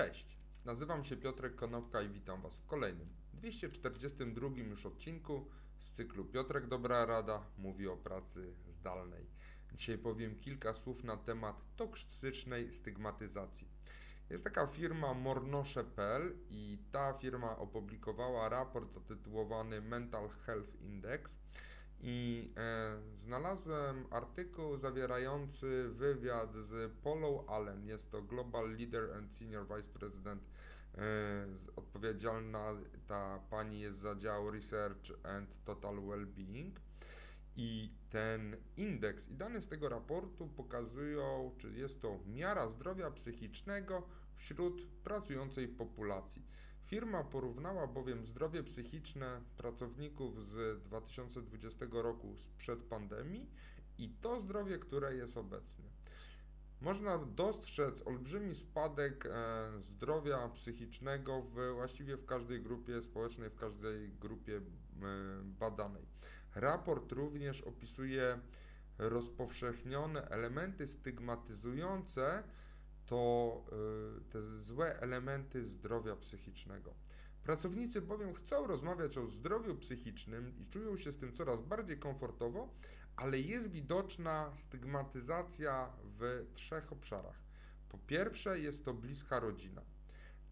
Cześć, nazywam się Piotrek Konopka i witam Was w kolejnym, 242 już odcinku z cyklu Piotrek Dobra Rada mówi o pracy zdalnej. Dzisiaj powiem kilka słów na temat toksycznej stygmatyzacji. Jest taka firma mornosze.pl i ta firma opublikowała raport zatytułowany Mental Health Index i e, znalazłem artykuł zawierający wywiad z Paulą Allen. Jest to Global Leader and Senior Vice President. E, odpowiedzialna ta pani jest za dział Research and Total Wellbeing. I ten indeks i dane z tego raportu pokazują, czy jest to miara zdrowia psychicznego wśród pracującej populacji. Firma porównała bowiem zdrowie psychiczne pracowników z 2020 roku sprzed pandemii i to zdrowie, które jest obecnie. Można dostrzec olbrzymi spadek e, zdrowia psychicznego w, właściwie w każdej grupie społecznej, w każdej grupie badanej. Raport również opisuje rozpowszechnione elementy stygmatyzujące to y, te złe elementy zdrowia psychicznego. Pracownicy bowiem chcą rozmawiać o zdrowiu psychicznym i czują się z tym coraz bardziej komfortowo, ale jest widoczna stygmatyzacja w trzech obszarach. Po pierwsze, jest to bliska rodzina.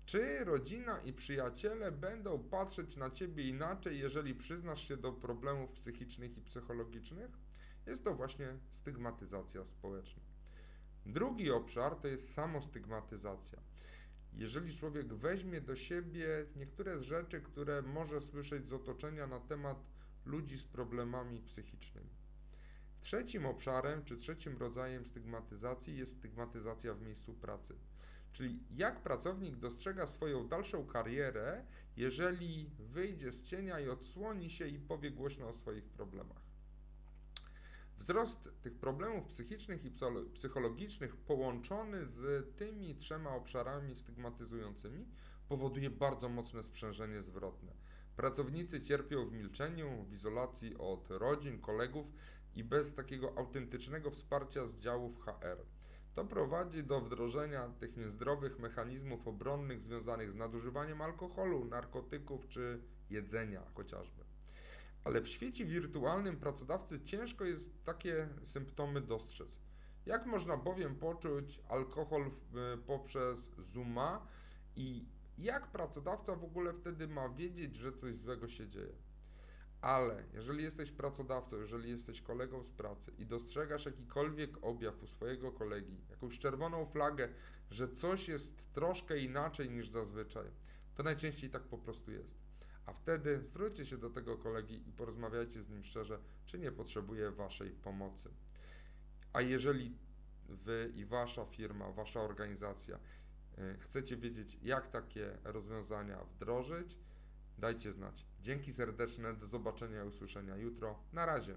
Czy rodzina i przyjaciele będą patrzeć na ciebie inaczej, jeżeli przyznasz się do problemów psychicznych i psychologicznych? Jest to właśnie stygmatyzacja społeczna. Drugi obszar to jest samostygmatyzacja. Jeżeli człowiek weźmie do siebie niektóre z rzeczy, które może słyszeć z otoczenia na temat ludzi z problemami psychicznymi. Trzecim obszarem, czy trzecim rodzajem stygmatyzacji jest stygmatyzacja w miejscu pracy. Czyli jak pracownik dostrzega swoją dalszą karierę, jeżeli wyjdzie z cienia i odsłoni się i powie głośno o swoich problemach. Wzrost tych problemów psychicznych i psychologicznych połączony z tymi trzema obszarami stygmatyzującymi powoduje bardzo mocne sprzężenie zwrotne. Pracownicy cierpią w milczeniu, w izolacji od rodzin, kolegów i bez takiego autentycznego wsparcia z działów HR. To prowadzi do wdrożenia tych niezdrowych mechanizmów obronnych związanych z nadużywaniem alkoholu, narkotyków czy jedzenia chociażby. Ale w świecie wirtualnym pracodawcy ciężko jest takie symptomy dostrzec. Jak można bowiem poczuć alkohol e, poprzez Zooma i jak pracodawca w ogóle wtedy ma wiedzieć, że coś złego się dzieje? Ale jeżeli jesteś pracodawcą, jeżeli jesteś kolegą z pracy i dostrzegasz jakikolwiek objaw u swojego kolegi, jakąś czerwoną flagę, że coś jest troszkę inaczej niż zazwyczaj, to najczęściej tak po prostu jest a wtedy zwróćcie się do tego kolegi i porozmawiajcie z nim szczerze, czy nie potrzebuje Waszej pomocy. A jeżeli Wy i Wasza firma, Wasza organizacja y, chcecie wiedzieć, jak takie rozwiązania wdrożyć, dajcie znać. Dzięki serdeczne, do zobaczenia i usłyszenia jutro. Na razie.